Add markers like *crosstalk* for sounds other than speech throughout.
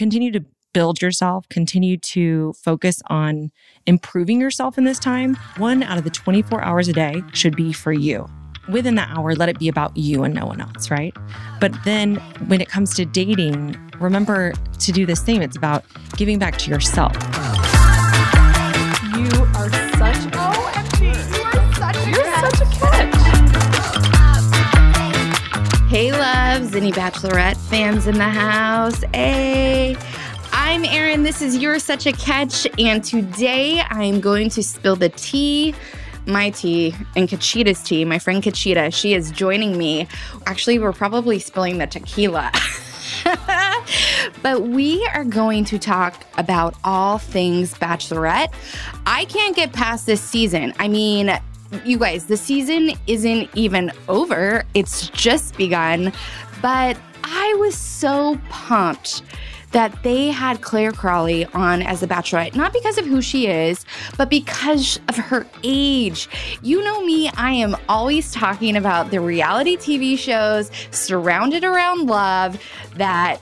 continue to build yourself, continue to focus on improving yourself in this time. One out of the 24 hours a day should be for you. Within that hour, let it be about you and no one else, right? But then when it comes to dating, remember to do the same. It's about giving back to yourself. Any Bachelorette fans in the house? Hey. I'm Erin. This is You're Such a Catch. And today I'm going to spill the tea my tea and Kachita's tea, my friend Kachita, she is joining me. Actually, we're probably spilling the tequila. *laughs* but we are going to talk about all things Bachelorette. I can't get past this season. I mean, you guys, the season isn't even over, it's just begun. But I was so pumped that they had Clare Crawley on as the Bachelorette, not because of who she is, but because of her age. You know me, I am always talking about the reality TV shows surrounded around love that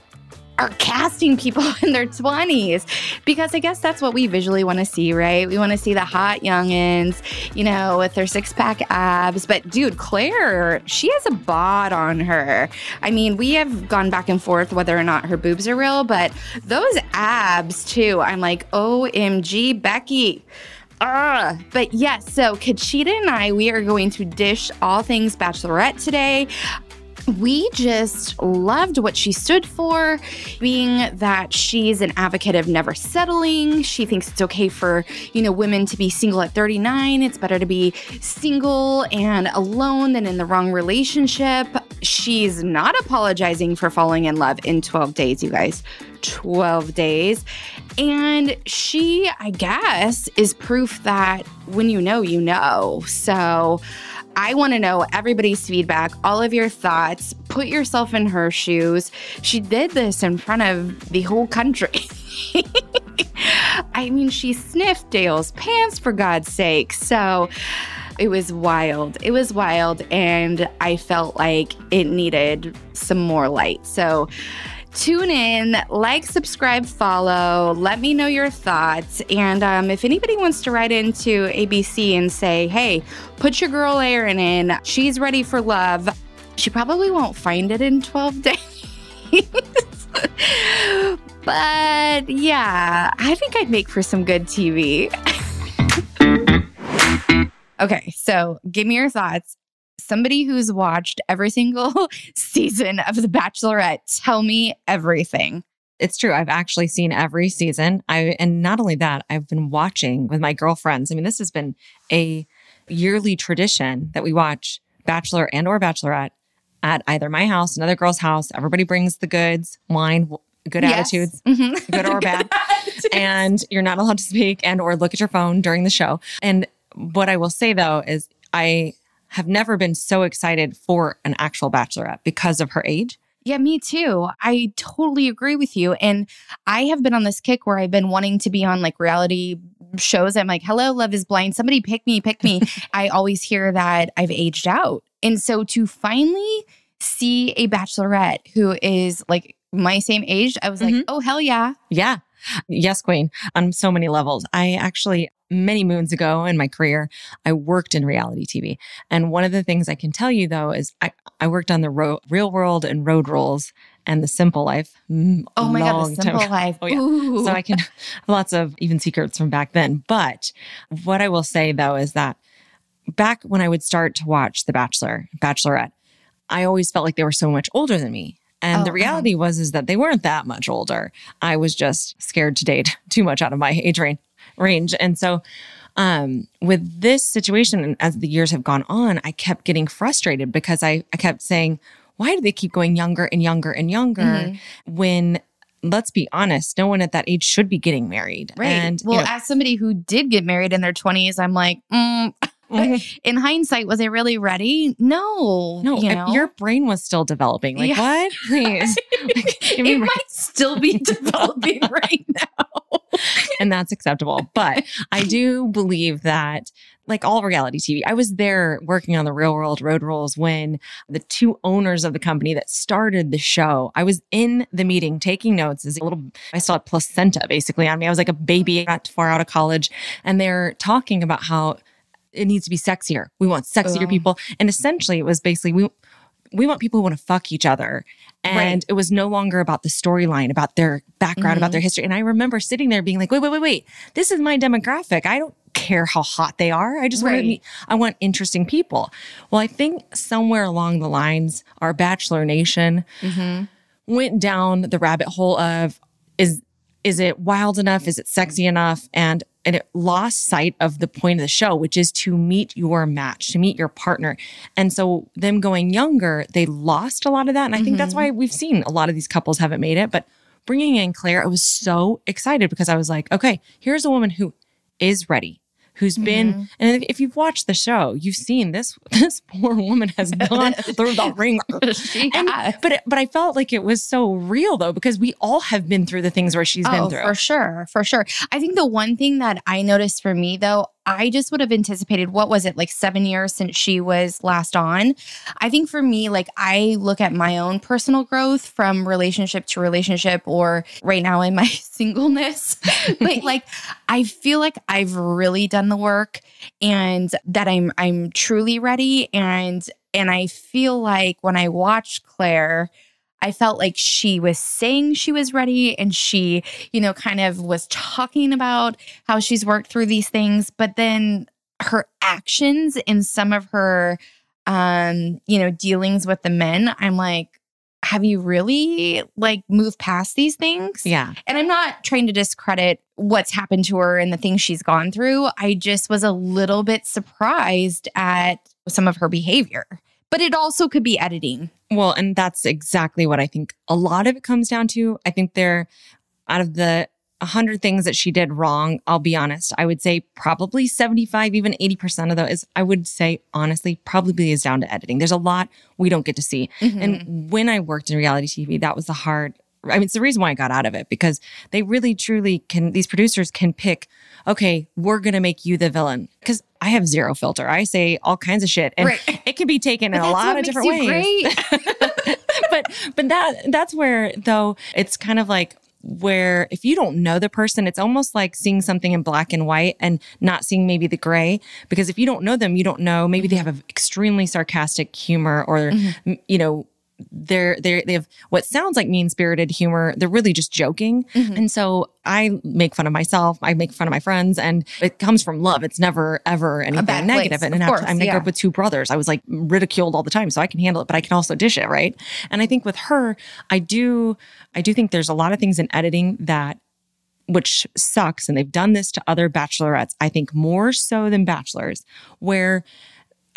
are casting people *laughs* in their 20s because I guess that's what we visually want to see, right? We want to see the hot youngins, you know, with their six pack abs. But dude, Clare, she has a bod on her. I mean, we have gone back and forth whether or not her boobs are real, but those abs too, I'm like, OMG, Becky. Uh, but yes, so Kachita and I, we are going to dish all things Bachelorette today we just loved what she stood for, being that she's an advocate of never settling. She thinks it's okay for, you know, women to be single at 39. It's better to be single and alone than in the wrong relationship. She's not apologizing for falling in love in 12 days, you guys. 12 days. And she, I guess, is proof that when you know, you know. So, I want to know everybody's feedback, all of your thoughts. Put yourself in her shoes. She did this in front of the whole country. *laughs* I mean, she sniffed Dale's pants for God's sake. So it was wild. It was wild. And I felt like it needed some more light. So, tune in, like, subscribe, follow. Let me know your thoughts. And um, if anybody wants to write into ABC and say, hey, put your girl Erin in, she's ready for love, she probably won't find it in 12 *laughs* days. but yeah, I think I'd make for some good TV. *laughs* okay, so give me your thoughts somebody who's watched every single *laughs* season of The Bachelorette, tell me everything. It's true. I've actually seen every season. I and not only that, I've been watching with my girlfriends. I mean, this has been a yearly tradition that we watch Bachelor and or Bachelorette at either my house, another girl's house. Everybody brings the goods, wine, good yes. attitudes, *laughs* mm-hmm. good or *laughs* bad. and you're not allowed to speak and or look at your phone during the show. And what I will say though is I have never been so excited for an actual bachelorette because of her age. Yeah, me too. I totally agree with you. And I have been on this kick where I've been wanting to be on like reality shows. I'm like, hello, love is blind. Somebody pick me, pick me. *laughs* I always hear that I've aged out. And so to finally see a bachelorette who is like my same age, I was mm-hmm. like, oh, hell yeah. Yeah. Yes, Queen, on so many levels. I actually, many moons ago in my career, I worked in reality TV. And one of the things I can tell you though is I, I worked on the ro- real world and road rules and the simple life. Mm, oh my God, the simple *laughs* life. Oh, yeah. So I can have *laughs* lots of even secrets from back then. But what I will say though is that back when I would start to watch The Bachelor, Bachelorette, I always felt like they were so much older than me. And oh, the uh-huh. reality was is that they weren't that much older. I was just scared to date *laughs* too much out of my age range. Range. And so um, with this situation, as the years have gone on, I kept getting frustrated because I, I kept saying, why do they keep going younger and younger and younger mm-hmm. when let's be honest, no one at that age should be getting married. Right. And well, you know, as somebody who did get married in their 20s, I'm like, mm, Mm-hmm. In hindsight, was I really ready? No. No, you know? your brain was still developing. Like, yeah. what? *laughs* Please. like, it might still be *laughs* developing right now. *laughs* and that's acceptable. But I do believe that like all reality TV. I was there working on the real world road rules when the two owners of the company that started the show, I was in the meeting taking notes as a little, I still had placenta basically on me. I was like a baby not far out of college. And they're talking about how it needs to be sexier. We want sexier Oh. people. And essentially it was basically, we, we want people who want to fuck each other. And Right. it was no longer about the storyline, about their background, about their mm-hmm. history. And I remember sitting there being like, wait, wait, wait, wait. This is my demographic. I don't care how hot they are. I just want to Right. meet, I want interesting people. Well, I think somewhere along the lines, our Bachelor Nation mm-hmm. went down the rabbit hole of is is it wild enough? Is it sexy enough? And and it lost sight of the point of the show, which is to meet your match, to meet your partner. And so them going younger, they lost a lot of that. And I think that's mm-hmm. why we've seen a lot of these couples haven't made it. But bringing in Clare, I was so excited because I was like, okay, here's a woman who is ready, who's been, mm-hmm. and if, you've watched the show, you've seen this *laughs* this poor woman has *laughs* gone through the ringer. *laughs* She And- has. but but I felt like it was so real though because we all have been through the things where she's been Oh, through. for sure, for sure. I think the one thing that I noticed for me though, I just would have anticipated what was it like 7 years since she was last on. I think for me like I look at my own personal growth from relationship to relationship or right now in my *laughs* singleness. but *laughs* like I feel like I've really done the work and that I'm I'm truly ready and and I feel like when I watch Clare I felt like she was saying she was ready and she, you know, kind of was talking about how she's worked through these things, but then her actions in some of her um, you know, dealings with the men, I'm like, have you really like moved past these things? Yeah. And I'm not trying to discredit what's happened to her and the things she's gone through. I just was a little bit surprised at some of her behavior. But it also could be editing. Well, and that's exactly what I think a lot of it comes down to. I think there, out of the 100 things that she did wrong, I'll be honest, I would say probably 75, even 80% of those, I would say honestly, probably is down to editing. There's a lot we don't get to see. Mm-hmm. And when I worked in reality TV, that was the hard. I mean, it's the reason why I got out of it because they really truly can, these producers can pick, okay, we're going to make you the villain. Because I have zero filter. I say all kinds of shit and Right. it can be taken in a lot of different ways great. *laughs* *laughs* but but that that's where though it's kind of like where if you don't know the person it's almost like seeing something in black and white and not seeing maybe the gray because if you don't know them you don't know maybe they have an extremely sarcastic humor or m- you know they're they they have what sounds like mean spirited humor. They're really just joking, mm-hmm. and so I make fun of myself. I make fun of my friends, and it comes from love. It's never ever anything negative. place, And course, I grew yeah. up with two brothers. I was like ridiculed all the time, so I can handle it, but I can also dish it, right? And I think with her, I do, I do think there's a lot of things in editing that which sucks. And they've done this to other bachelorettes, I think more so than bachelors, where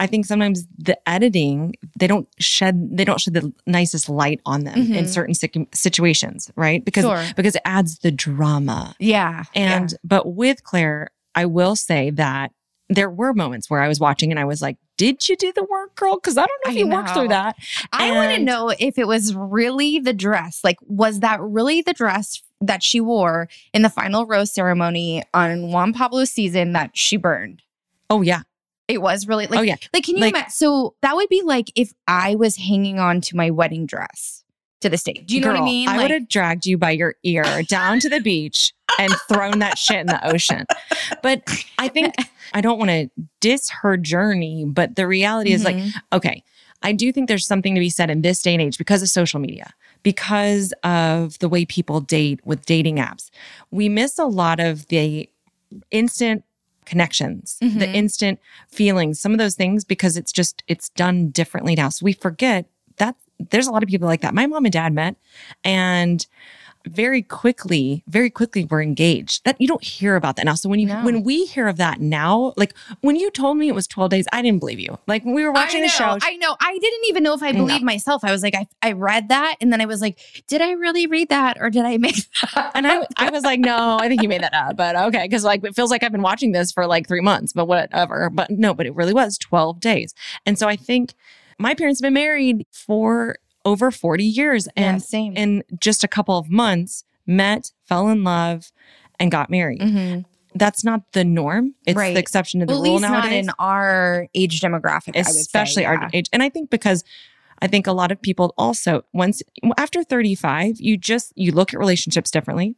I think sometimes the editing, they don't shed, they don't shed the nicest light on them in certain situ- situations, right? Because, Mm-hmm. Sure. because it adds the drama. Yeah. And, but with Clare, I will say that there were moments where I was watching and I was like, did you do the work, girl? Because I don't know if I you worked through that. I want to know if it was really the dress. Like, was that really the dress that she wore in the final rose ceremony on Juan Pablo's season that she burned? Oh, yeah. It was really like, oh, yeah. like, can you Like- imagine? So that would be like if I was hanging on to my wedding dress to the stage. Do you know what I Girl, mean? I would have dragged you by your ear down to the *laughs* beach and thrown that shit in the ocean. But I think I don't want to diss her journey, but the reality is like, Mhm. okay, I do think there's something to be said in this day and age because of social media, because of the way people date with dating apps. We miss a lot of the instant connections, the Mhm. instant feelings, some of those things because it's just it's done differently now. So we forget that there's a lot of people like that. My mom and dad met and very quickly, very quickly were engaged. That you don't hear about that now. So when you No. when we hear of that now, like when you told me it was 12 days, I didn't believe you. Like when we were watching know, the show. I know. I didn't even know if I No. believed myself. I was like, I, I read that, and then I was like, did I really read that, or did I make *laughs* that? and I, I was like, no, I think you made that up, but okay. Cause like, it feels like I've been watching this for like three months, but whatever. But no, but it really was 12 days. And so I think my parents have been married for over 40 years Yeah, and same. in just a couple of months met, fell in love and got married. Mhm. that's not the norm. It's Right. the exception to the Well, at rule least not in our age demographic, I would say, especially our yeah. age. And I think because I think a lot of people also once after 35, you just you look at relationships differently.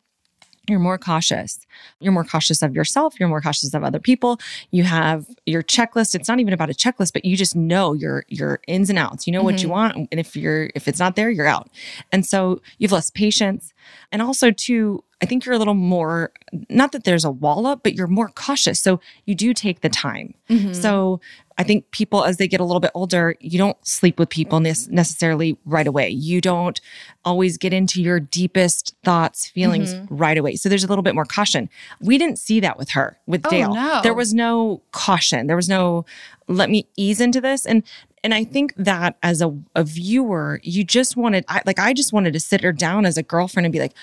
You're more cautious. You're more cautious of yourself. You're more cautious of other people. You have your checklist. It's not even about a checklist, but you just know your your ins and outs. You know what you mm-hmm. want, and if you're if it's not there, you're out. And so you have less patience, and also too, I think you're a little more. Not that there's a wall up, but you're more cautious. So you do take the time. Mm-hmm. So I think people, as they get a little bit older, you don't sleep with people nes- mm-hmm. necessarily right away. You don't always get into your deepest thoughts, feelings mm-hmm. right away. So there's a little bit more caution. We didn't see that with her, with Oh, Dale. no. There was no caution. There was no, let me ease into this. And and I think that as a, a viewer, you just wanted, I, like, I just wanted to sit her down as a girlfriend and be like,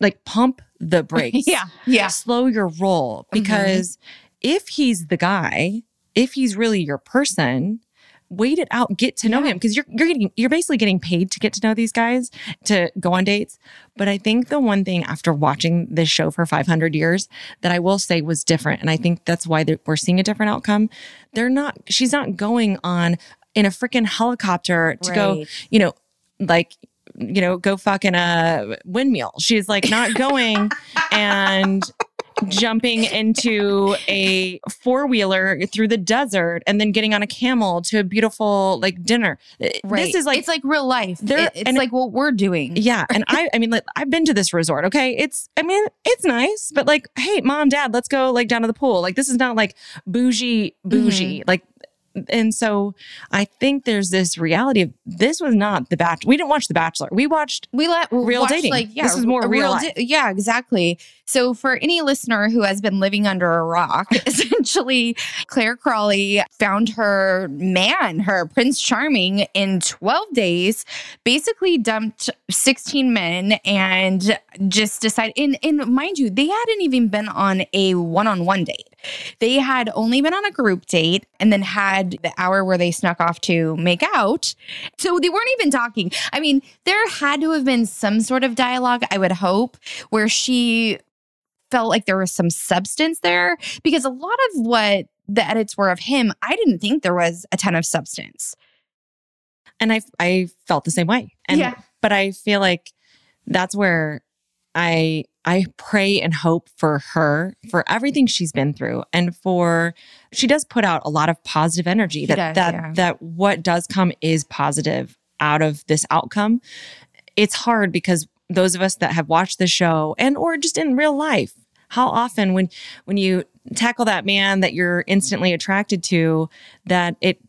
like pump the *laughs* brakes Yeah. Yeah. slow your roll mm-hmm. because if he's the guy, if he's really your person, wait it out, get to know him because you're you're getting you're basically getting paid to get to know these guys to go on dates. But I think the one thing after watching this show for 500 years that I will say was different, and I think that's why we're seeing a different outcome. They're not. She's not going on in a freaking helicopter to go. You know, like you know, go fuck in a uh, windmill. She's like not going *laughs* and jumping into a four wheeler through the desert and then getting on a camel to a beautiful like dinner. Right. This is like it's like real life. It- it's and- like what we're doing. yeah, and I *laughs* I mean like I've been to this resort, okay? It's I mean, it's nice, but like, hey, mom, dad, let's go like down to the pool. Like this is not like bougie bougie. Mm-hmm. Like and so I think there's this reality of this was not the bachelor. We didn't watch The Bachelor. We watched we let Real watched, dating. Like, yeah, This is more a real di- life. yeah, exactly. So for any listener who has been living under a rock, *laughs* essentially, Clare Crawley found her man, her Prince Charming, in 12 days. Basically, dumped 16 men and just decided. And, and mind you, they hadn't even been on a one-on-one date. They had only been on a group date and then had the hour where they snuck off to make out. So they weren't even talking. I mean, there had to have been some sort of dialogue, I would hope, where she felt like there was some substance there because a lot of what the edits were of him, I didn't think there was a ton of substance. and I I felt the same way. And Yeah. but I feel like that's where I I pray and hope for her for everything she's been through and for she does put out a lot of positive energy She that does, that yeah. that what does come is positive out of this outcome. It's hard because those of us that have watched the show and or just in real life, how often when when you tackle that man that you're instantly attracted to that it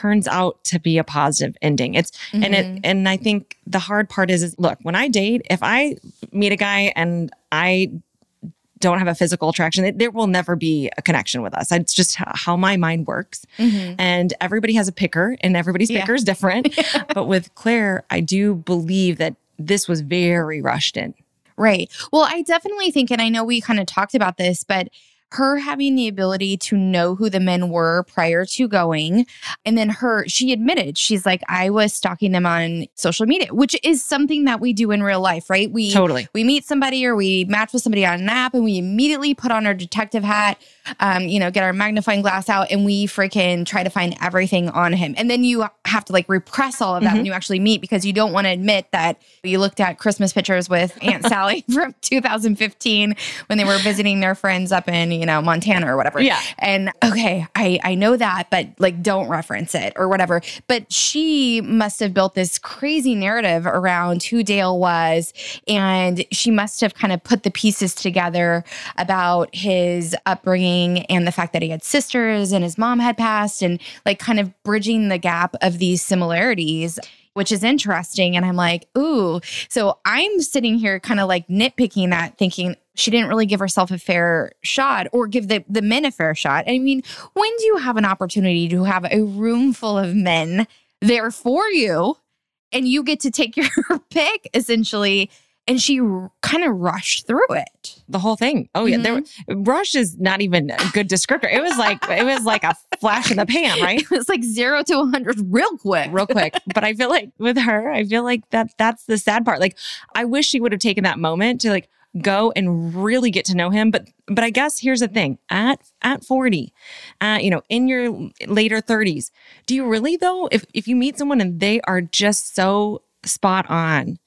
turns out to be a positive ending. It's and Mm-hmm. it and I think the hard part is is look, when I date, if I meet a guy and I don't have a physical attraction, it- there will never be a connection with us. It's just h- how my mind works. And everybody has a picker and everybody's Mm-hmm. Yeah. picker is different. *laughs* but with Clare, I do believe that this was very rushed in. Right. Well, I definitely think, and I know we kind of talked about this, but her having the ability to know who the men were prior to going. And then her, she admitted, she's like, I was stalking them on social media, which is something that we do in real life, right? We Totally. we meet somebody or we match with somebody on an app and we immediately put on our detective hat, um, you know, get our magnifying glass out and we freaking try to find everything on him. And then you have to like repress all of that when you actually meet because you don't want to admit that you looked at Christmas pictures with Aunt Sally *laughs* from 2015 when they were visiting their friends up in, you know, Montana or whatever. Yeah. And okay, I I know that, but like don't reference it or whatever. But she must have built this crazy narrative around who Dale was and she must have kind of put the pieces together about his upbringing and the fact that he had sisters and his mom had passed and like kind of bridging the gap of these similarities which is interesting. And I'm like, ooh. So I'm sitting here kind of like nitpicking that, thinking she didn't really give herself a fair shot or give the, the men a fair shot. I mean, when do you have an opportunity to have a room full of men there for you and you get to take *laughs* your pick essentially? And she r- kind of rushed through it. The whole thing. Oh yeah, there mm-hmm. rush is not even a good descriptor. It was like it was like a flash in the pan, *laughs* right? It was like zero to 100 real quick. real quick. But I feel like with her, I feel like that that's the sad part. Like I wish she would have taken that moment to like go and really get to know him. But but I guess here's the thing: at at 40, uh, you know, in your later 30s, do you really though? If if you meet someone and they are just so spot on,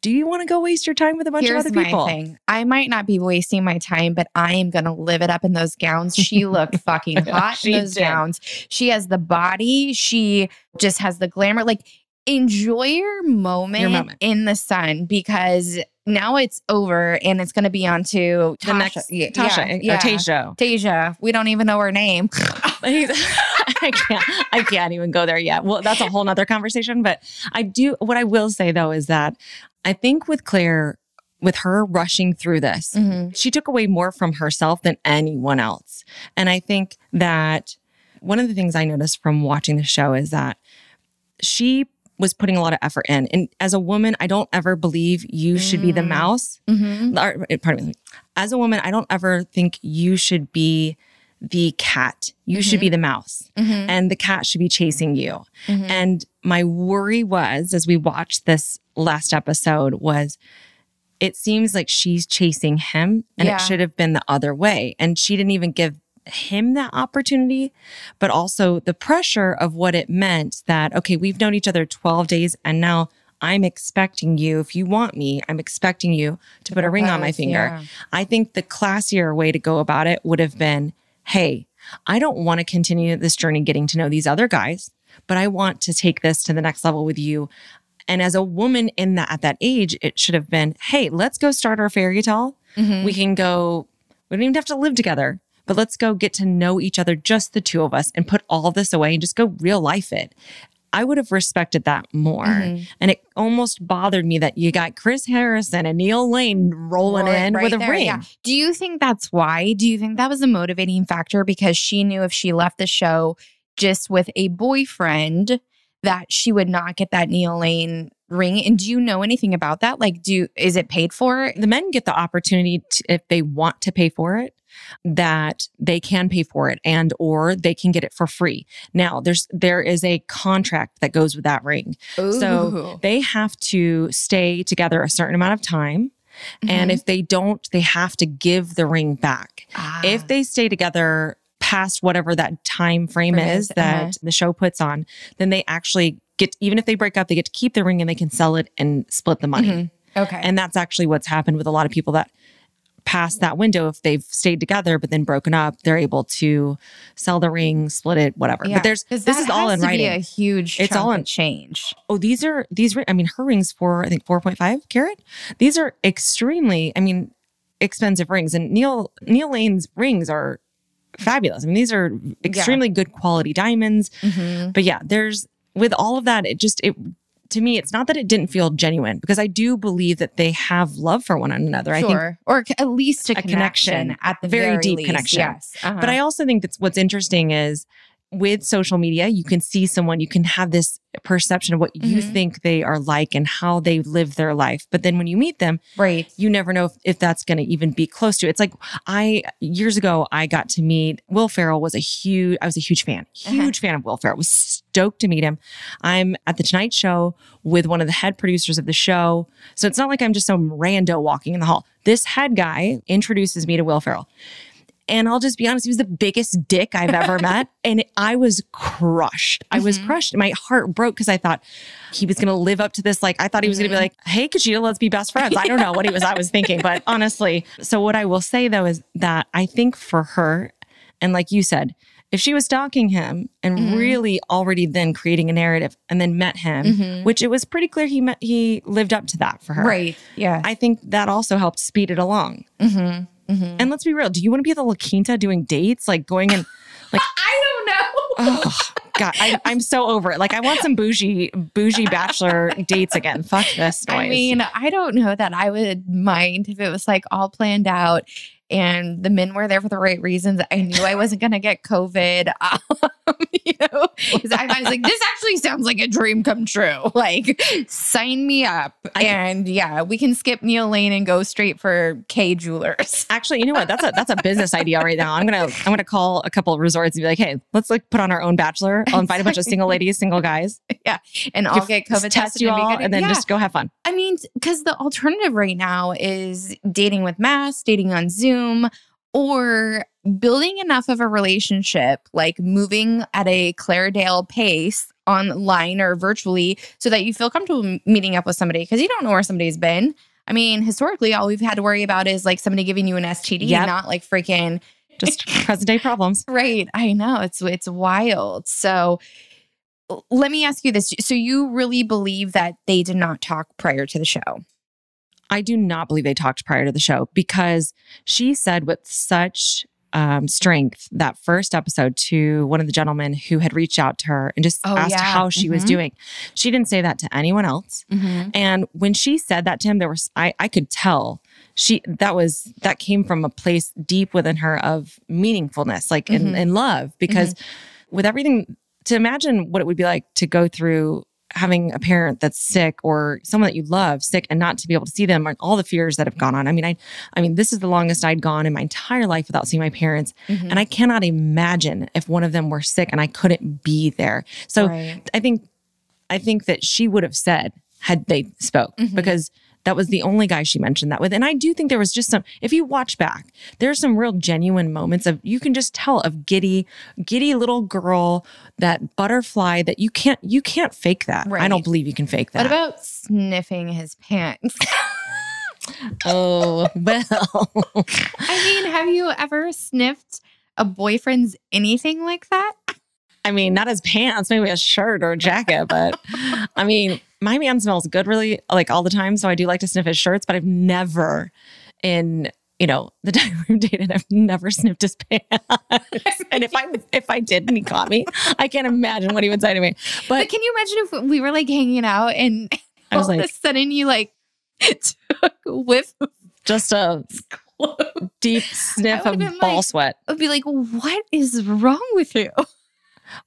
do you want to go waste your time with a bunch Here's of other people? my thing. I might not be wasting my time, but I am gonna live it up in those gowns. She *laughs* looked fucking hot in those did. gowns. She has the body. She just has the glamour. Like enjoy your moment, moment. in the sun because now it's over and it's gonna be on to The next Yeah, Tasha yeah, or Tasia. Tasia. We don't even know her name. *laughs* *laughs* I can't. I can't even go there yet. Well, that's a whole nother conversation. But I do. What I will say though is that I think with Clare, with her rushing through this, Mhm. she took away more from herself than anyone else. And I think that one of the things I noticed from watching the show is that she was putting a lot of effort in. And as a woman, I don't ever believe you should be the Mm. mouse. Mhm. Or, pardon me. As a woman, I don't ever think you should be the cat. You should be the mouse. Mhm. And the cat should be chasing you. Mhm. And my worry was, as we watched this last episode, was it seems like she's chasing him and Yeah. it should have been the other way. And she didn't even give him that opportunity, but also the pressure of what it meant that, okay, we've known each other 12 days and now I'm expecting you, if you want me, I'm expecting you to put a ring on my finger. yeah. I think the classier way to go about it would have been, hey, I don't want to continue this journey getting to know these other guys, but I want to take this to the next level with you. And as a woman in that at that age, it should have been, hey, let's go start our fairy tale. Mhm. We can go, we don't even have to live together, but let's go get to know each other, just the two of us, and put all this away and just go real life it. I would have respected that more. Mhm. And it almost bothered me that you got Chris Harrison and Neil Lane rolling in right with a there, ring. yeah. Do you think that's why? Do you think that was a motivating factor because she knew if she left the show just with a boyfriend that she would not get that Neil Lane ring? And do you know anything about that? Like, do is it paid for? the men get the opportunity to, if they want to pay for it that they can pay for it and or they can get it for free now there's there is a contract that goes with that ring so they have to stay together a certain amount of time and Mhm. if they don't they have to give the ring back Ah. if they stay together past whatever that time frame is that uh-huh. the show puts on then they actually get even if they break up they get to keep the ring and they can sell it and split the money Mhm. okay, and that's actually what's happened with a lot of people that pass that window. If they've stayed together but then broken up, they're able to sell the ring, split it, whatever. Yeah, But there's this is all in writing. a huge. It's all in- change. oh, these are these. I mean, her rings for I think four point five carat. These are extremely. I mean, expensive rings, and Neil Neil Lane's rings are fabulous. I mean, these are extremely good quality diamonds. Mhm. But yeah, there's with all of that, it just it to me, it's not that it didn't feel genuine because I do believe that they have love for one another. I think Sure, or at least a, a connection, connection, at the very very, deep least. connection. Yes, uh-huh. But I also think that's what's interesting is with social media, you can see someone, you can have this perception of what you Mhm. think they are like and how they live their life. But then when you meet them, right. you never know if, if that's going to even be close to. It. It's like I years ago I got to meet Will Ferrell was a huge I was a huge fan. Uh-huh. Huge fan of Will Ferrell. Was stoked to meet him. I'm at the Tonight Show with one of the head producers of the show. So it's not like I'm just some rando walking in the hall. This head guy introduces me to Will Ferrell. And I'll just be honest, he was the biggest dick I've ever *laughs* met. And I was crushed. I was Mhm. crushed. My heart broke because I thought he was going to live up to this. Like, I thought he was going to be like, hey, Kachita, let's be best friends. I don't know what he was, I was thinking, but *laughs* honestly. So, what I will say though is that I think for her, and like you said, if she was stalking him and Mhm. really already then creating a narrative and then met him, Mhm. which it was pretty clear he met, he lived up to that for her. Right. Yeah. I think that also helped speed it along. mm-hmm. Mm-hmm. And let's be real. Do you want to be at the La Quinta doing dates? Like going and like *laughs* I don't know. oh God, I, I'm so over it. Like I want some bougie, bougie bachelor dates again. Fuck this noise. I mean, I don't know that I would mind if it was like all planned out and the men were there for the right reasons. I knew I wasn't going to get COVID. *laughs* Um, *laughs* you know, *laughs* I, was like, this actually sounds like a dream come true. *laughs* Like, sign me up. and yeah, we can skip Neil Lane and go straight for Kay Jewelers. Actually, you know what? That's a that's a business idea right now. I'm gonna I'm gonna call a couple of resorts and be like, hey, let's like put on our own bachelor. I'll invite a bunch of single ladies, single guys, Yeah, And I'll get COVID tested you all, and then Yeah. just go have fun. I mean, because the alternative right now is dating with mass, dating on Zoom, or building enough of a relationship, like moving at a Claredale pace online or virtually, so that you feel comfortable meeting up with somebody because you don't know where somebody's been. I mean, historically, all we've had to worry about is like somebody giving you an STD, Yep. not like freaking Just present day problems. *laughs* Right. I know. It's it's wild. So let me ask you this. So you really believe that they did not talk prior to the show? I do not believe they talked prior to the show because she said with such um, strength that first episode to one of the gentlemen who had reached out to her and just Oh, asked yeah. how she was Mhm. doing. She didn't say that to anyone else. And when she said that to him, there was I I could tell she that was that came from a place deep within her of meaningfulness, like in, Mhm. in love. Because with everything to imagine what it would be like to go through having a parent that's sick or someone that you love sick and not to be able to see them and all the fears that have gone on. I mean, I I mean, this is the longest I'd gone in my entire life without seeing my parents. Mm-hmm. And I cannot imagine if one of them were sick and I couldn't be there. So Right. I think I think that she would have said had they spoke Mm-hmm. because that was the only guy she mentioned that with. And I do think there was just some if you watch back, there's some real genuine moments of you can just tell of giddy, giddy little girl, that butterfly that you can't you can't fake that. Right. I don't believe you can fake that. What about sniffing his pants? *laughs* *laughs* oh well. I mean, have you ever sniffed a boyfriend's anything like that? I mean, not his pants, maybe a shirt or a jacket, but I mean, my man smells good really like all the time. So I do like to sniff his shirts, but I've never in you know the *laughs* time we've dated, I've never sniffed his pants. *laughs* and if I if I did and he caught me, I can't imagine what he would say to me. But But can you imagine if we were like hanging out and *laughs* I was all of like- a sudden you like took a whiff just a deep sniff of ball like- sweat. I'd be like, what is wrong with you?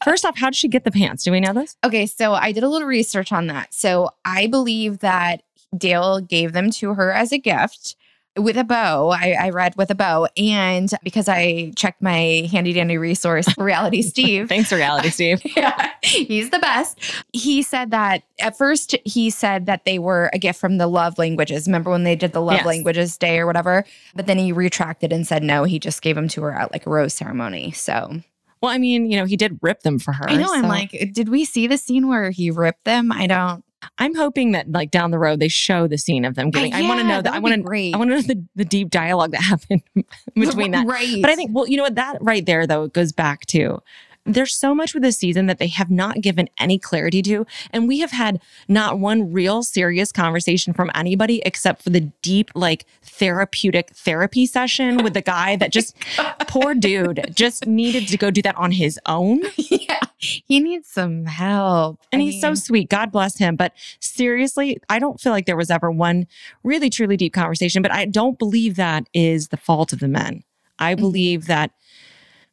First off, how did she get the pants? Do we know this? Okay, so I did a little research on that. So I believe that Dale gave them to her as a gift with a bow. I, I read with a bow. And because I checked my handy dandy resource, *laughs* Reality Steve. Thanks, reality, Steve. *laughs* yeah, he's the best. He said that at first, he said that they were a gift from the love languages. Remember when they did the love Yes. languages day or whatever? But then he retracted and said, no, he just gave them to her at like a rose ceremony. So Well, I mean, you know, he did rip them for her. I know. I'm like, did we see the scene where he ripped them? I don't. I'm hoping that like down the road they show the scene of them giving. I want to know that. I want to. I want to know the, the deep dialogue that *laughs* happened *laughs* between that. *laughs* Right. But I think, well, you know what? That right there, though, it goes back to there's so much with this season that they have not given any clarity to. And we have had not one real serious conversation from anybody except for the deep, like therapeutic therapy session with the guy that just, *laughs* poor dude, just needed to go do that on his own. *laughs* yeah, he needs some help. And I he's so sweet. God bless him. But seriously, I don't feel like there was ever one really, truly deep conversation. But I don't believe that is the fault of the men. I Mm-hmm. believe that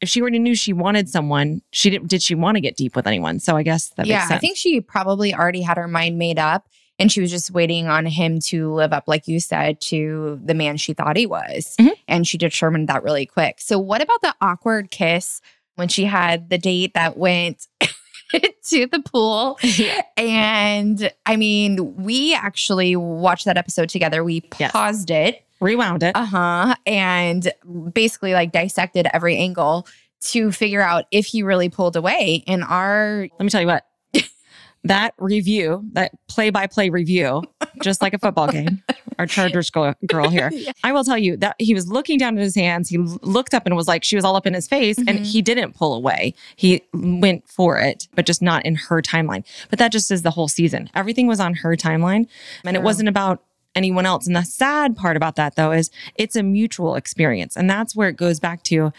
if she already knew she wanted someone, she didn't. Did she want to get deep with anyone? So I guess that yeah, makes sense. I think she probably already had her mind made up. And she was just waiting on him to live up, like you said, to the man she thought he was. Mhm. And she determined that really quick. So, what about the awkward kiss when she had the date that went *laughs* to the pool? And I mean, we actually watched that episode together. We Yes. paused it. Rewound it. Uh huh. And basically, like, dissected every angle to figure out if he really pulled away. And our Let me tell you what. *laughs* that review, that play-by-play review, just like a football game. *laughs* Our Chargers girl, girl here. I will tell you that he was looking down at his hands. He looked up and was like, she was all up in his face, and Mhm. he didn't pull away. He went for it, but just not in her timeline. But that just is the whole season. Everything was on her timeline, and it wasn't about anyone else. And the sad part about that, though, is it's a mutual experience, and that's where it goes back to.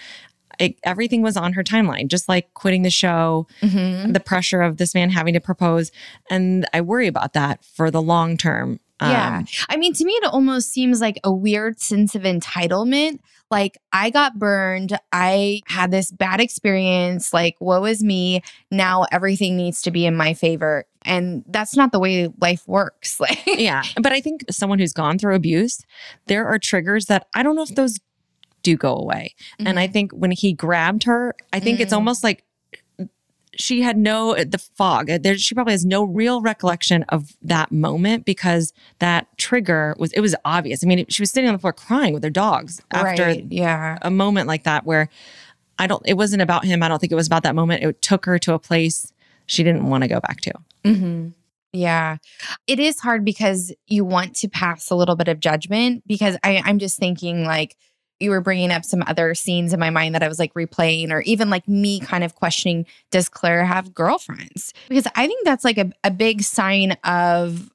It, everything was on her timeline, just like quitting the show, Mhm. the pressure of this man having to propose. And I worry about that for the long term Yeah. Um, I mean, to me, it almost seems like a weird sense of entitlement. Like, I got burned. I had this bad experience. Like, woe is me. Now everything needs to be in my favor. And that's not the way life works. *laughs* Like, yeah. But I think someone who's gone through abuse, there are triggers that I don't know if those do go away. And I think when he grabbed her, I think it's Mm. almost like she had no the fog. There, she probably has no real recollection of that moment because that trigger was it was obvious. I mean, she was sitting on the floor crying with her dogs after right. Yeah. a moment like that where I don't. It wasn't about him. I don't think it was about that moment. It took her to a place she didn't want to go back to. Hmm Yeah. It is hard because you want to pass a little bit of judgment because I, I'm just thinking like you were bringing up some other scenes in my mind that I was like replaying or even like me kind of questioning, does Clare have girlfriends? Because I think that's like a, a big sign of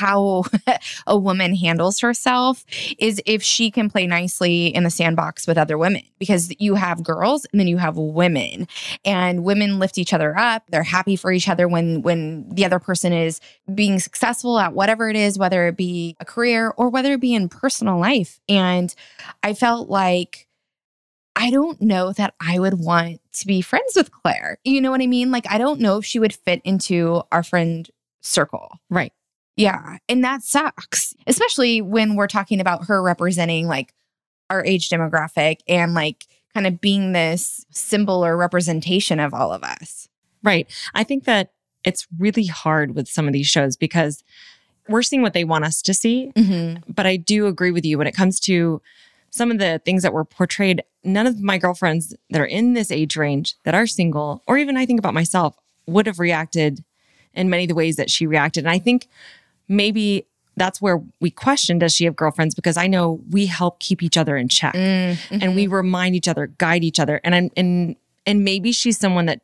how *laughs* a woman handles herself is if she can play nicely in the sandbox with other women because you have girls and then you have women and women lift each other up they're happy for each other when when the other person is being successful at whatever it is whether it be a career or whether it be in personal life and i felt like I don't know that I would want to be friends with Clare. You know what I mean? Like, I don't know if she would fit into our friend circle. Right. Yeah. And that sucks, especially when we're talking about her representing like our age demographic and like kind of being this symbol or representation of all of us. Right. I think that it's really hard with some of these shows because we're seeing what they want us to see. Mm-hmm. But I do agree with you when it comes to some of the things that were portrayed. None of my girlfriends that are in this age range that are single, or even I think about myself, would have reacted in many of the ways that she reacted. And I think maybe that's where we question does she have girlfriends? Because I know we help keep each other in check Mm-hmm. and we remind each other, guide each other. And I'm and and maybe she's someone that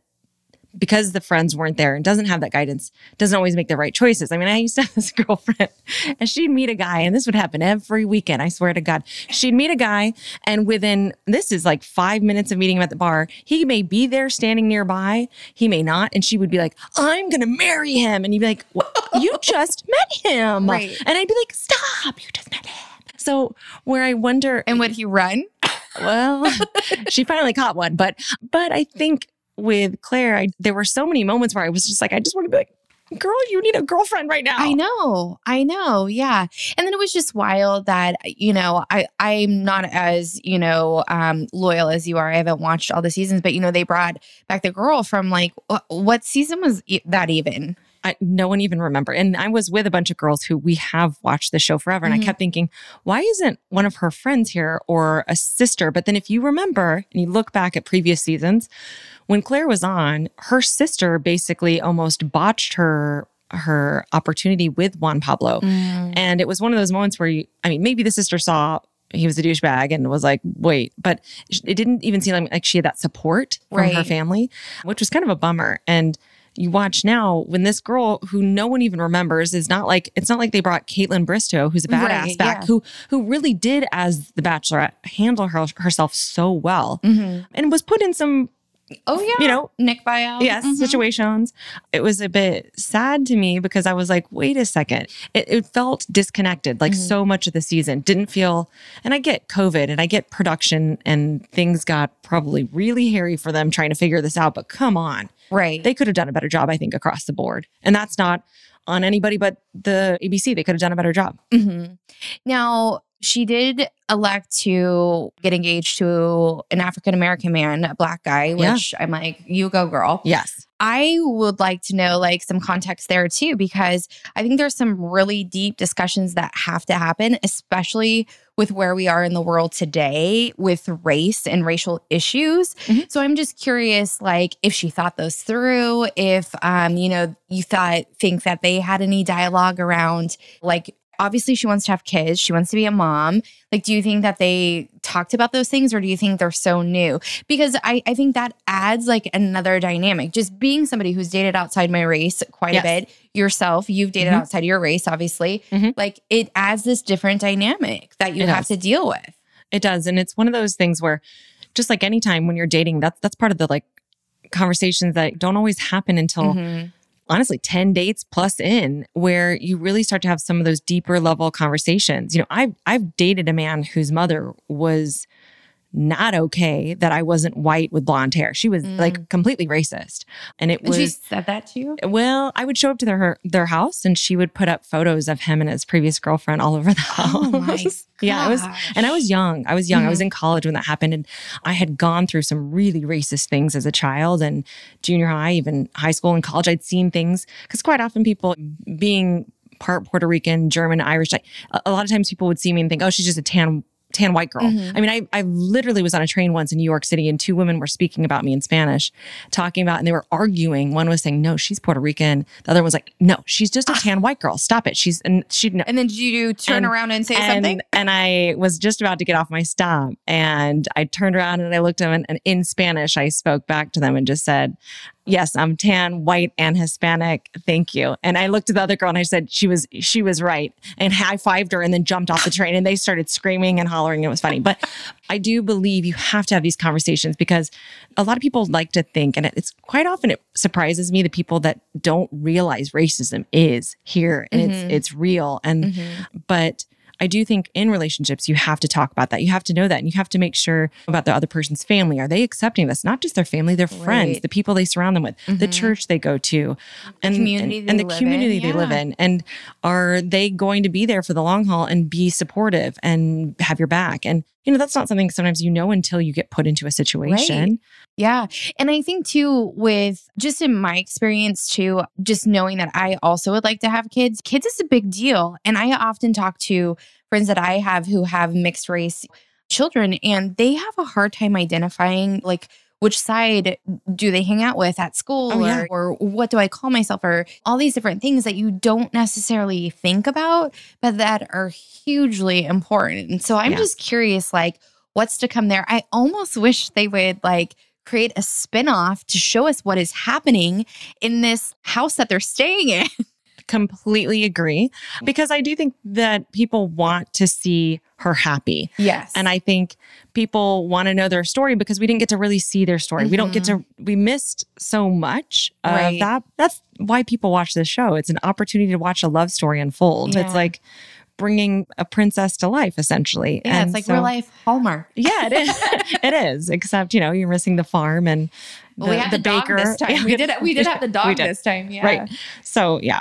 because the friends weren't there and doesn't have that guidance, doesn't always make the right choices. I mean, I used to have this *laughs* girlfriend and she'd meet a guy, and this would happen every weekend. I swear to God. She'd meet a guy, and within this is like five minutes of meeting him at the bar, he may be there standing nearby, he may not. And she would be like, I'm gonna marry him. And he'd be like, "What? You *laughs* just met him. Right. And I'd be like, Stop, you just met him. So where I wonder And would he run? well, *laughs* she finally caught one, but but I think with Clare, I, there were so many moments where I was just like, I just want to be like, girl, you need a girlfriend right now. I know. I know. Yeah. And then it was just wild that, you know, I, I'm not as, you know, um, loyal as you are. I haven't watched all the seasons, but, you know, they brought back the girl from like, wh- what season was that even? I, no one even remember. And I was with a bunch of girls who we have watched the show forever, and Mhm. I kept thinking, why isn't one of her friends here or a sister? But then if you remember and you look back at previous seasons, when Clare was on, her sister basically almost botched her her opportunity with Juan Pablo. And it was one of those moments where you, I mean, maybe the sister saw he was a douchebag and was like, wait, but it didn't even seem like, like she had that support from her family, which was kind of a bummer. And you watch now when this girl who no one even remembers is not like it's not like they brought Kaitlyn Bristowe, who's a badass Right, back, yeah. who who really did as the Bachelorette handle her, herself so well, mm-hmm. and was put in some Oh, yeah. you know? Nick buyout. yes Mhm. situations. It was a bit sad to me because i was like wait a second. It, it felt disconnected like so much of the season. Didn't feel and i get covid and i get production and things got probably really hairy for them trying to figure this out but come on. Right. they could have done a better job i think across the board. And that's not on anybody but the abc they could have done a better job. Hmm Now, she did elect to get engaged to an African American man, a black guy, Yeah. which I'm like, you go, girl. yes I would like to know like some context there too, because I think there's some really deep discussions that have to happen, especially with where we are in the world today with race and racial issues. Mhm. So I'm just curious, like if she thought those through, if um, you know, you thought think that they had any dialogue around like obviously she wants to have kids, she wants to be a mom. Like, do you think that they talked about those things or do you think they're so new? Because I, I think that adds like another dynamic. Just being somebody who's dated outside my race quite Yes. a bit, yourself, you've dated Mhm. outside your race, obviously. Mhm. Like it adds this different dynamic that you It have does. to deal with. It does. And it's one of those things where just like anytime when you're dating, that's that's part of the like conversations that don't always happen until Mhm. Honestly 10 dates plus in where you really start to have some of those deeper level conversations. You know, I've I've dated a man whose mother was not okay that I wasn't white with blonde hair. She was mm. like completely racist. And it And was she said that to you? well, I would show up to their their house and she would put up photos of him and his previous girlfriend all over the house. Oh my *laughs* yeah, I was and I was young. I was young. I was mm-hmm. in college when that happened and I had gone through some really racist things as a child and junior high, even high school and college. I'd seen things cuz quite often people being part Puerto Rican, German, Irish, like, a a lot of times people would see me and think, "Oh, she's just a tan tan white girl." Mm-hmm. I mean, I I literally was on a train once in New York City and two women were speaking about me in Spanish, talking about and they were arguing. One was saying, "No, she's Puerto Rican." The other one was like, "No, she's just a tan white girl. Stop it." She's and she no, And then did you turn And- around and say and, something? And I was just about to get off my stop. And I turned around and I looked at them and, and in Spanish, I spoke back to them and just said, Yes, I'm tan, white, and Hispanic. Thank you. And I looked at the other girl and I said, She was she was right. And high fived her and then jumped off the train and they started screaming and hollering. It was funny. But I do believe you have to have these conversations because a lot of people like to think, and it's quite often it surprises me the people that don't realize racism is here and it's mm-hmm. it's real. And mm-hmm. but I do think in relationships, you have to talk about that. You have to know that. And you have to make sure about the other person's family. Are they accepting this? Not just their family, their friends, Right. Mm-hmm. the people they surround them with, the church they go to, and, community and, and the community in. they live in. And are they going to be there for the long haul and be supportive and have your back? And, you know, that's not something sometimes you know until you get put into a situation. Yeah. And I think too, with just in my experience too, just knowing that I also would like to have kids, kids is a big deal. And I often talk to friends that I have who have mixed race children, and they have a hard time identifying like which side do they hang out with at school Oh, yeah. or, or what do I call myself or all these different things that you don't necessarily think about, but that are hugely important. And so I'm Yeah. just curious, like, what's to come there? I almost wish they would like create a spin-off to show us what is happening in this house that they're staying in. *laughs* Completely agree. Because I do think that people want to see her happy. Yes. And I think people want to know their story because we didn't get to really see their story. We don't get mm-hmm. to, we missed so much of Right. that. That's why people watch this show. It's an opportunity to watch a love story unfold. Yeah. It's like bringing a princess to life, essentially. yeah, And it's like so- real life Hallmark. Yeah, it is. *laughs* it is. Except, you know, you're missing the farm and the, Well, we had the, dog baker. this time. *laughs* We did. We did have the *laughs* dog did. this time. Yeah. Right. So, yeah.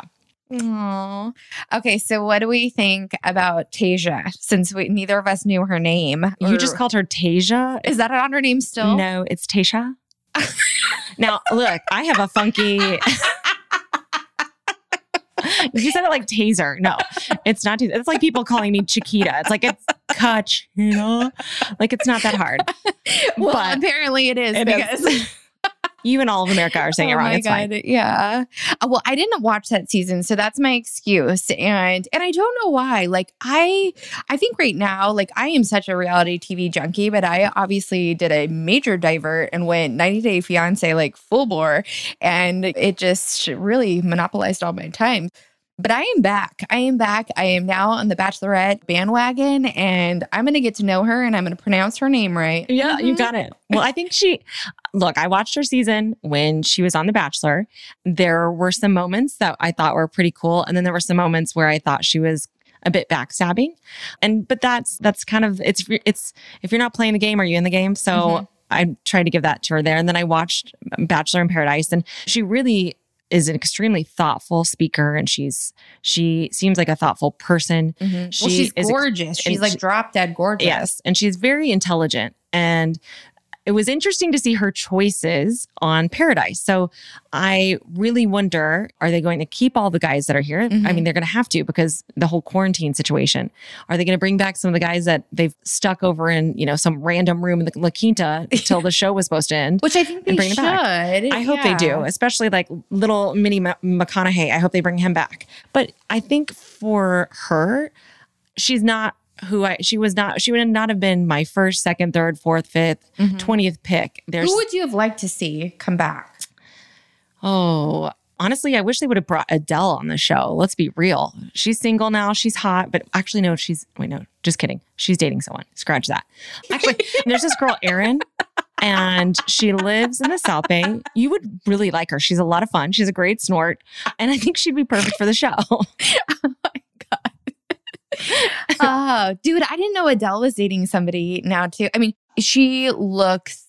Aw. Okay, so what do we think about Tasia? Since we neither of us knew her name, You just called her Tasia. is that on her name still? No, it's Tayshia. now, look, I have a funky. *laughs* you said it like taser. No, it's not. Taser. It's like people calling me Chiquita. It's like it's Kach, you know, like it's not that hard. *laughs* Well, but apparently it is it is. *laughs* You and all of America are saying it oh wrong. my It's fine. God, Yeah. Uh, well, I didn't watch that season, so that's my excuse. And and I don't know why. Like I I think right now, like I am such a reality TV junkie, but I obviously did a major divert and went 90 Day Fiance like full bore. And it just really monopolized all my time. But I am back. I am back. I am now on the Bachelorette bandwagon and I'm going to get to know her and I'm going to pronounce her name right. Yeah, you Mhm. got it. Well, I think she, look, I watched her season when she was on The Bachelor. There were some moments that I thought were pretty cool. And then there were some moments where I thought she was a bit backstabbing. And, but that's, that's kind of, it's, it's, if you're not playing the game, are you in the game? So Mhm. I tried to give that to her there. And then I watched Bachelor in Paradise and she really is an extremely thoughtful speaker and she's, she seems like a thoughtful person. Mhm. well, She she's is- gorgeous. She's like she- drop dead gorgeous. Yes. And she's very intelligent. And it was interesting to see her choices on Paradise. So I really wonder are they going to keep all the guys that are here? I Mhm. mean, they're going to have to because the whole quarantine situation. Are they going to bring back some of the guys that they've stuck over in, you know, some random room in the La Quinta *laughs* until the show was supposed to end? Which I think they bring should. back. I hope they do, especially like little mini McConaughey. I hope they bring him back. But I think for her, she's not who I, she was not, she would not have been my first, second, third, fourth, fifth, mm-hmm. 20th pick. There's, Who would you have liked to see come back? oh, honestly, I wish they would have brought Adele on the show. Let's be real. She's single now. She's hot, but actually, no, she's, wait, no, just kidding. She's dating someone. Scratch that. Actually, *laughs* there's this girl, Erin. and she lives in the South Bay. You would really like her. She's a lot of fun. She's a great snort, and I think she'd be perfect for the show. *laughs* oh, Oh, dude, I didn't know Adele was dating somebody now too. I mean, she looks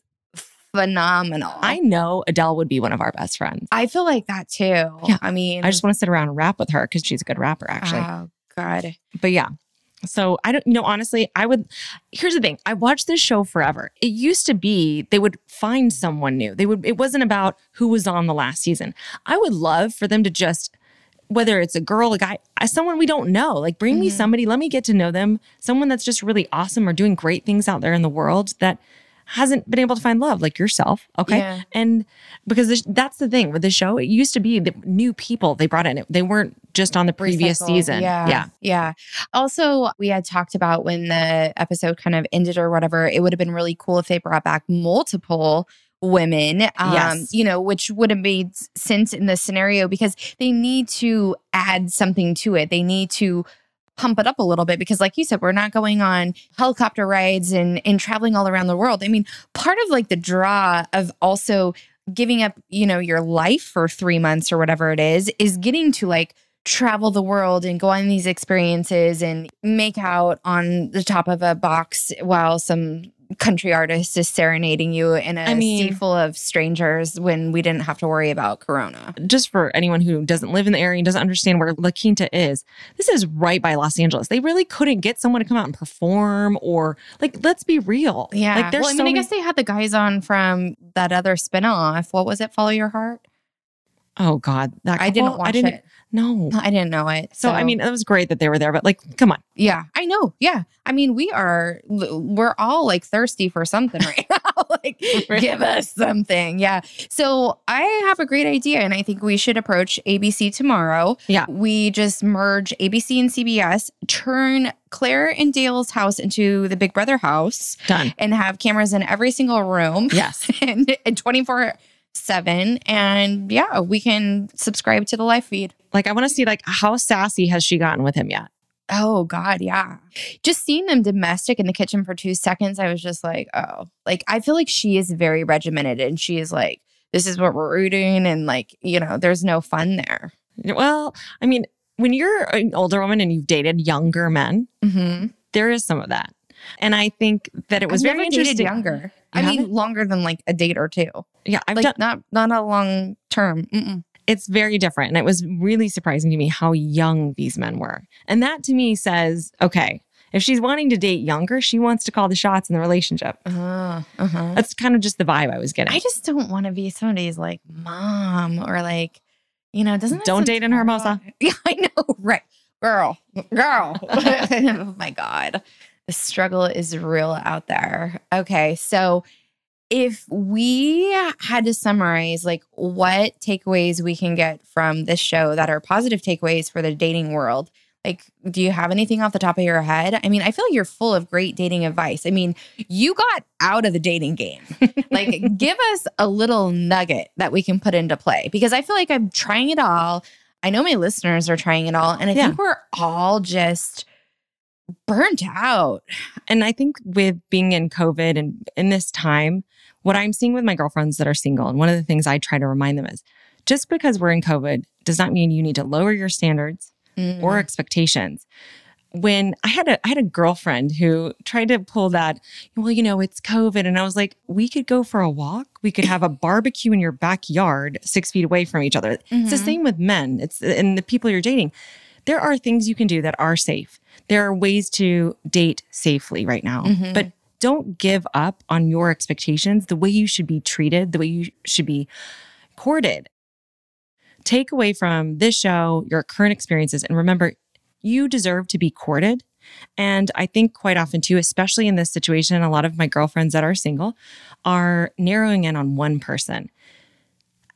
phenomenal. I know Adele would be one of our best friends. I feel like that too. Yeah. I mean, I just want to sit around and rap with her because she's a good rapper, actually. Oh God. but yeah. So I don't you know honestly, I would here's the thing. I watched this show forever. It used to be they would find someone new. They would it wasn't about who was on the last season. I would love for them to just whether it's a girl, a guy, someone we don't know, like bring me mm-hmm. somebody, let me get to know them, someone that's just really awesome or doing great things out there in the world that hasn't been able to find love like yourself. Okay. Yeah. And because this, that's the thing with the show, it used to be the new people they brought in. They weren't just on the previous Recycled. season. Yeah. Yeah. Yeah. Also, we had talked about when the episode kind of ended or whatever, it would have been really cool if they brought back multiple women um Yes. you know which would have made sense in the scenario because they need to add something to it they need to pump it up a little bit because like you said we're not going on helicopter rides and and traveling all around the world i mean part of like the draw of also giving up you know your life for 3 months or whatever it is is getting to like travel the world and go on these experiences and make out on the top of a box while some country artist is serenading you in a I mean- sea full of strangers when we didn't have to worry about corona. just for anyone who doesn't live in the area and doesn't understand where La Quinta is, this is right by Los Angeles. They really couldn't get someone to come out and perform or like let's be real. Yeah. Like there's well, I mean, so I guess they had the guys on from that other spinoff. What was it? Follow Your Heart? Oh God. That I didn't couple? watch I didn't it. no. I didn't know it. So I mean, it was great that they were there, but like, come on. Yeah, I know. Yeah. I mean, we are, we're all like thirsty for something right *laughs* now. like, *laughs* give us something. Yeah. So I have a great idea, and I think we should approach ABC tomorrow. Yeah. We just merge ABC and CBS, turn Clare and Dale's house into the Big Brother house, Done. and have cameras in every single room Yes. *laughs* and, and 24 7. And yeah, we can subscribe to the live feed. Like I want to see like how sassy has she gotten with him yet? Oh God, yeah. Just seeing them domestic in the kitchen for two seconds, I was just like, oh, like I feel like she is very regimented and she is like, this is what we're eating, and like, you know, there's no fun there. Well, I mean, when you're an older woman and you've dated younger men, Mm-hmm. there is some of that. And I think that it was I've very interesting. younger. I You mean, haven't? longer than like a date or two. Yeah, I've like done not not a long term. Mm-mm. it's very different. And it was really surprising to me how young these men were. And that to me says, okay, if she's wanting to date younger, she wants to call the shots in the relationship. Uh, uh-huh. That's kind of just the vibe I was getting. I just don't want to be somebody's like mom or like, you know, doesn't Don't date in Hermosa. *laughs* Yeah, I know, right, girl, *laughs* girl. *laughs* oh my god, the struggle is real out there. Okay, so if we had to summarize like what takeaways we can get from this show that are positive takeaways for the dating world like do you have anything off the top of your head i mean i feel like you're full of great dating advice i mean you got out of the dating game *laughs* like give us a little nugget that we can put into play because i feel like i'm trying it all i know my listeners are trying it all and i Yeah. think we're all just burnt out and I think with being in COVID and in this time, what I'm seeing with my girlfriends that are single, and one of the things I try to remind them is just because we're in COVID does not mean you need to lower your standards Mm. or expectations. When I had a I had a girlfriend who tried to pull that, well, you know, it's COVID. And I was like, we could go for a walk. We could have a barbecue in your backyard, six feet away from each other. It's the Mhm. same with men. It's and the people you're dating. There are things you can do that are safe. There are ways to date safely right now. Mhm. But don't give up on your expectations, the way you should be treated, the way you should be courted. Take away from this show your current experiences and remember you deserve to be courted. And I think quite often, too, especially in this situation, a lot of my girlfriends that are single are narrowing in on one person.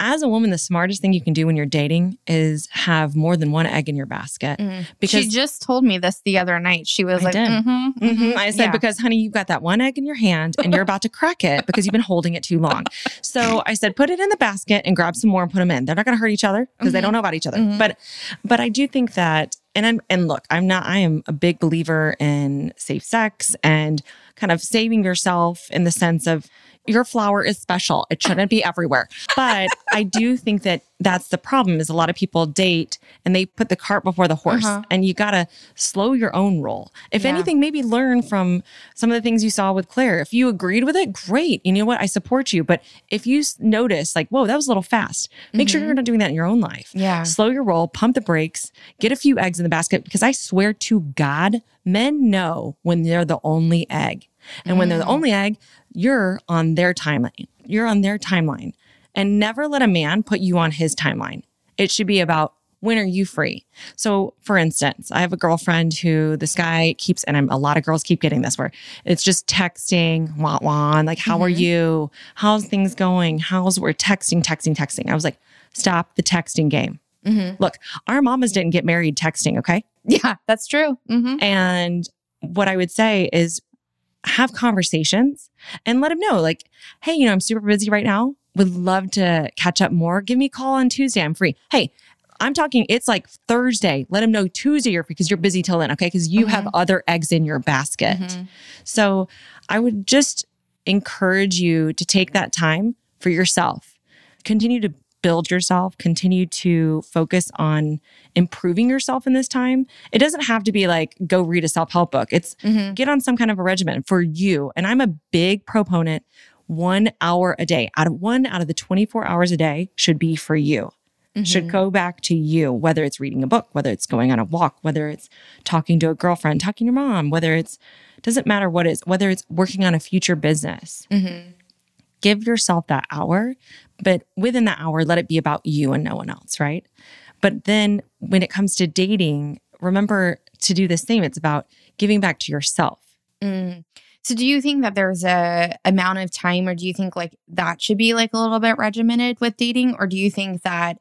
As a woman, the smartest thing you can do when you're dating is have more than one egg in your basket. Because she just told me this the other night. She was I like, did. mhm, Mhm. mhm, I said, yeah. because honey, you've got that one egg in your hand and you're about to crack it because you've been holding it too long. So I said, put it in the basket and grab some more and put them in. They're not going to hurt each other because they don't know about each other. Mhm. But, but I do think that, and I'm, and look, I'm not, I am a big believer in safe sex and kind of saving yourself in the sense of, your flower is special. It shouldn't be everywhere. But I do think that that's the problem is a lot of people date and they put the cart before the horse Uh-huh. and you got to slow your own roll. If Yeah. anything, maybe learn from some of the things you saw with Clare. If you agreed with it, great. You know what? I support you. But if you notice like, whoa, that was a little fast, make sure you're not doing that in your own life. Mm-hmm. Yeah. Slow your roll, pump the brakes, get a few eggs in the basket because I swear to God, men know when they're the only egg. And when they're Mm. the only egg, you're on their timeline. You're on their timeline. And never let a man put you on his timeline. It should be about when are you free? So, for instance, I have a girlfriend who this guy keeps, and I'm, a lot of girls keep getting this where it's just texting, wah wah, like, how are you? How's things going? How's we're texting, texting, texting. I was like, stop the texting game. Look, our mamas didn't get married texting, okay? Yeah, that's true. hmm And what I would say is have conversations and let them know, like, hey, you know, I'm super busy right now. Would love to catch up more. Give me a call on Tuesday. I'm free. Hey, I'm talking, it's like Thursday. Let them know Tuesday you're free because you're busy till then. Okay. Because you have mm-hmm. other eggs in your basket. Mm-hmm. So I would just encourage you to take that time for yourself. Continue to build yourself, continue to focus on improving yourself in this time. It doesn't have to be like go read a self-help book. It's mm-hmm. get on some kind of a regimen for you. And I'm a big proponent one hour a day out of one out of the 24 hours a day should be for you should mm-hmm. go back to you, whether it's reading a book, whether it's going on a walk, whether it's talking to a girlfriend, talking to your mom, whether it's doesn't matter what it is, whether it's working on a future business. Mm-hmm. Give yourself that hour, but within that hour, let it be about you and no one else, right? But then when it comes to dating, remember to do the same. It's about giving back to yourself. Mm. So do you think that there's a amount of time or do you think like that should be like a little bit regimented with dating or do you think that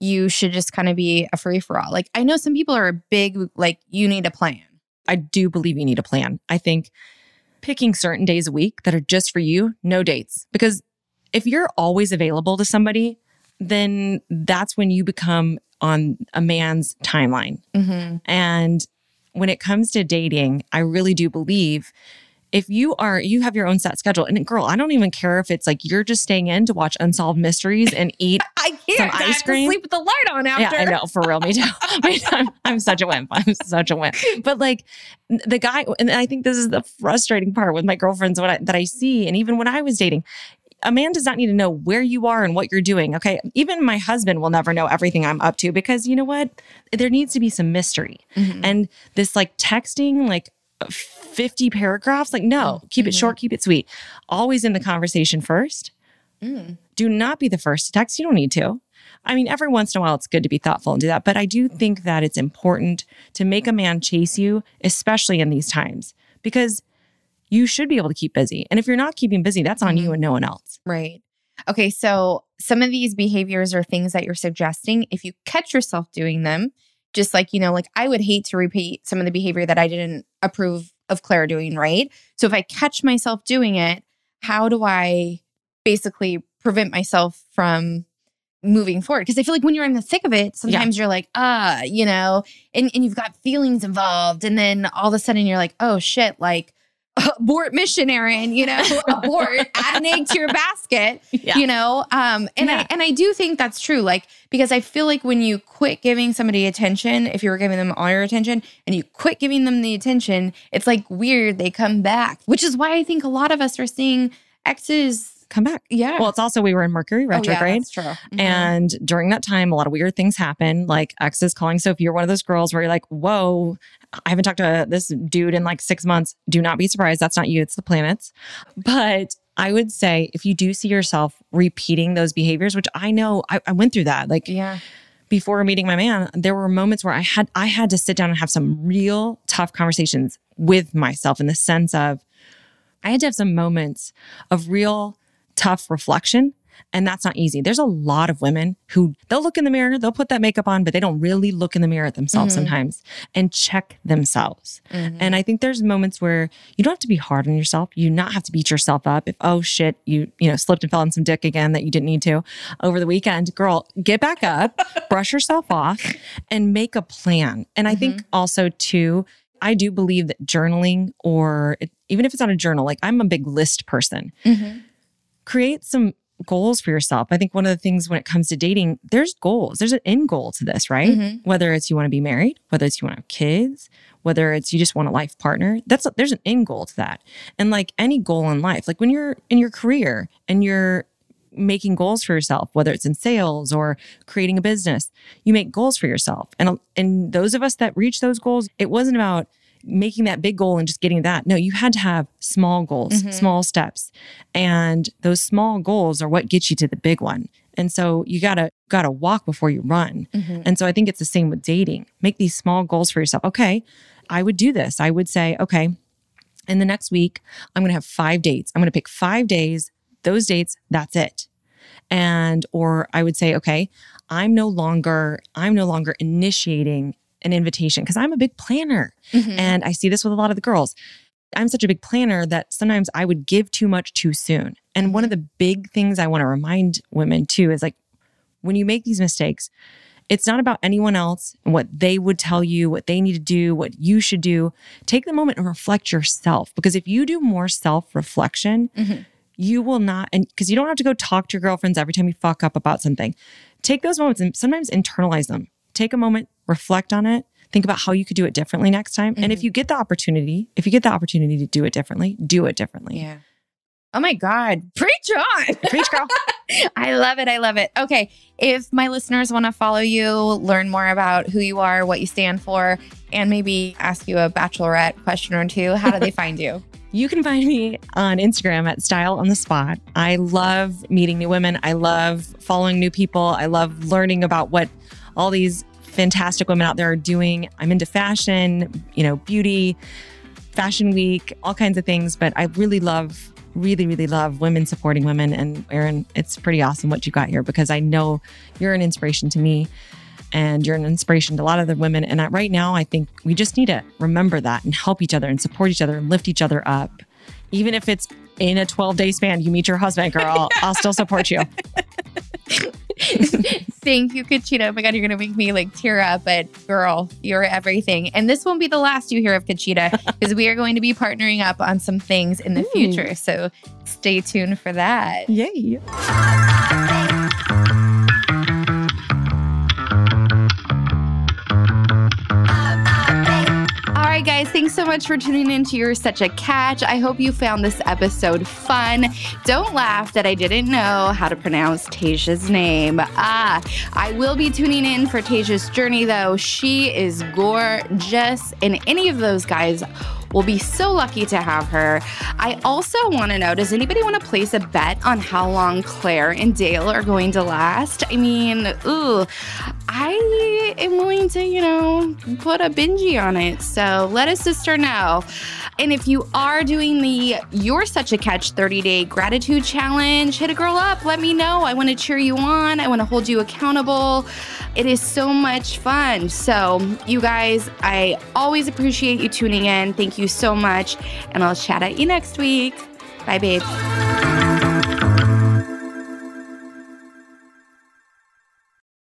you should just kind of be a free for all? Like I know some people are big like you need a plan. I do believe you need a plan. I think picking certain days a week that are just for you, no dates. Because if you're always available to somebody, then that's when you become on a man's timeline. Mm-hmm. And when it comes to dating, I really do believe if you are you have your own set schedule and girl, I don't even care if it's like you're just staying in to watch unsolved mysteries and eat *laughs* I can't. Some ice cream? sleep with the light on after. yeah, I know for real. Me too. *laughs* I'm, I'm such a wimp. I'm such a wimp. But like the guy, and I think this is the frustrating part with my girlfriends when I, that I see, and even when I was dating, a man does not need to know where you are and what you're doing. Okay, even my husband will never know everything I'm up to because you know what? There needs to be some mystery, mm-hmm. and this like texting, like. 50 paragraphs like no mm-hmm. keep it short mm-hmm. keep it sweet always in the conversation first mm. do not be the first to text. You don't need to. I mean, every once in a while, it's good to be thoughtful and do that. But I do think that it's important to make a man chase you, especially in these times, because you should be able to keep busy. And if you're not keeping busy, that's on you mm-hmm. and no one else. Right. Okay. So some of these behaviors are things that you're suggesting. If you catch yourself doing them, just like, you know, like I would hate to repeat some of the behavior that I didn't approve of Clare doing, right? So if I catch myself doing it, how do I basically prevent myself from moving forward? Because I feel like when you're in the thick of it, sometimes you're like, ah, you know, and, and you've got feelings involved. And then all of a sudden you're like, oh shit, like abort mission, Erin, you know, *laughs* abort, add an egg to your basket Yeah. you know um and Yeah. i and i do think that's true like because i feel like when you quit giving somebody attention if you were giving them all your attention and you quit giving them the attention it's like weird they come back which is why i think a lot of us are seeing exes Come back. yeah Well, it's also we were in Mercury Oh, yeah, retrograde. that's true Mhm. And during that time, a lot of weird things happen, like exes calling. So if you're one of those girls where you're like, whoa, I haven't talked to this dude in like six months, do not be surprised. That's not you, it's the planets. But I would say if you do see yourself repeating those behaviors, which I know I, I went through that, like yeah before meeting my man, there were moments where I had I had to sit down and have some real tough conversations with myself in the sense of I had to have some moments of real tough reflection. And that's not easy. There's a lot of women who they'll look in the mirror, they'll put that makeup on, but they don't really look in the mirror at themselves mm-hmm. sometimes and check themselves. Mm-hmm. And I think there's moments where you don't have to be hard on yourself. You not have to beat yourself up if, oh shit, you, you know, slipped and fell on some dick again that you didn't need to over the weekend. Girl, get back up, *laughs* brush yourself off, and make a plan. And I think mm-hmm. also too, I do believe that journaling or it, even if it's not a journal, like I'm a big list person. Create some goals for yourself. I think one of the things when it comes to dating, there's goals. There's an end goal to this, right? Mhm. Whether it's you want to be married, whether it's you want to have kids, whether it's you just want a life partner. That's there's an end goal to that. And like any goal in life, like when you're in your career and you're making goals for yourself, whether it's in sales or creating a business, you make goals for yourself. And and those of us that reach those goals, it wasn't about making that big goal and just getting that. No, you had to have small goals, mm-hmm. small steps. And those small goals are what get you to the big one. And so you gotta gotta walk before you run. Mm-hmm. And so I think it's the same with dating. Make these small goals for yourself. Okay, I would do this. I would say, okay, in the next week, I'm gonna have five dates. I'm gonna pick five days. Those dates, that's it. And or I would say, okay, I'm no longer, I'm no longer initiating an invitation because I'm a big planner. Mm-hmm. And I see this with a lot of the girls. I'm such a big planner that sometimes I would give too much too soon. And one of mm-hmm. the big things I want to remind women too is like when you make these mistakes, it's not about anyone else and what they would tell you, what they need to do, what you should do. Take the moment and reflect yourself because if you do more self reflection, mm-hmm. you will not, and because you don't have to go talk to your girlfriends every time you fuck up about something. Take those moments and sometimes internalize them. Take a moment, reflect on it, think about how you could do it differently next time. And if mm-hmm. you get the opportunity, if you get the opportunity to do it differently, do it differently. Yeah. Oh my God. Preach on. Preach, girl. *laughs* I love it. I love it. Okay. If my listeners want to follow you, learn more about who you are, what you stand for, and maybe ask you a bachelorette question or two, how do they *laughs* find you? You can find me on Instagram at Style on the Spot. I love meeting new women. I love following new people. I love learning about what all these fantastic women out there are doing. I'm into fashion, you know, beauty, fashion week, all kinds of things. But I really love, really, really love women supporting women. And Erin, it's pretty awesome what you got here because I know you're an inspiration to me and you're an inspiration to a lot of the women. And right now, I think we just need to remember that and help each other and support each other and lift each other up. Even if it's in a 12 day span, you meet your husband, girl, I'll still support you. *laughs* Thank you, Kachita. Oh my God, you're going to make me like tear up. But girl, you're everything. And this won't be the last you hear of Kachita because *laughs* we are going to be partnering up on some things in the future. So stay tuned for that. Yay. Right, guys, thanks so much for tuning in to You're Such a Catch. I hope you found this episode fun. Don't laugh that I didn't know how to pronounce Tayshia's name. Ah, I will be tuning in for Tayshia's journey, though. She is gorgeous, and any of those guys will be so lucky to have her. I also want to know does anybody want to place a bet on how long Clare and Dale are going to last? I mean, ooh, I am willing to, you know, put a bingy on it. So let a sister know. And if you are doing the You're Such a Catch 30 day gratitude challenge, hit a girl up. Let me know. I want to cheer you on. I want to hold you accountable. It is so much fun. So, you guys, I always appreciate you tuning in. You so much. And I'll chat at you next week. Bye, babes.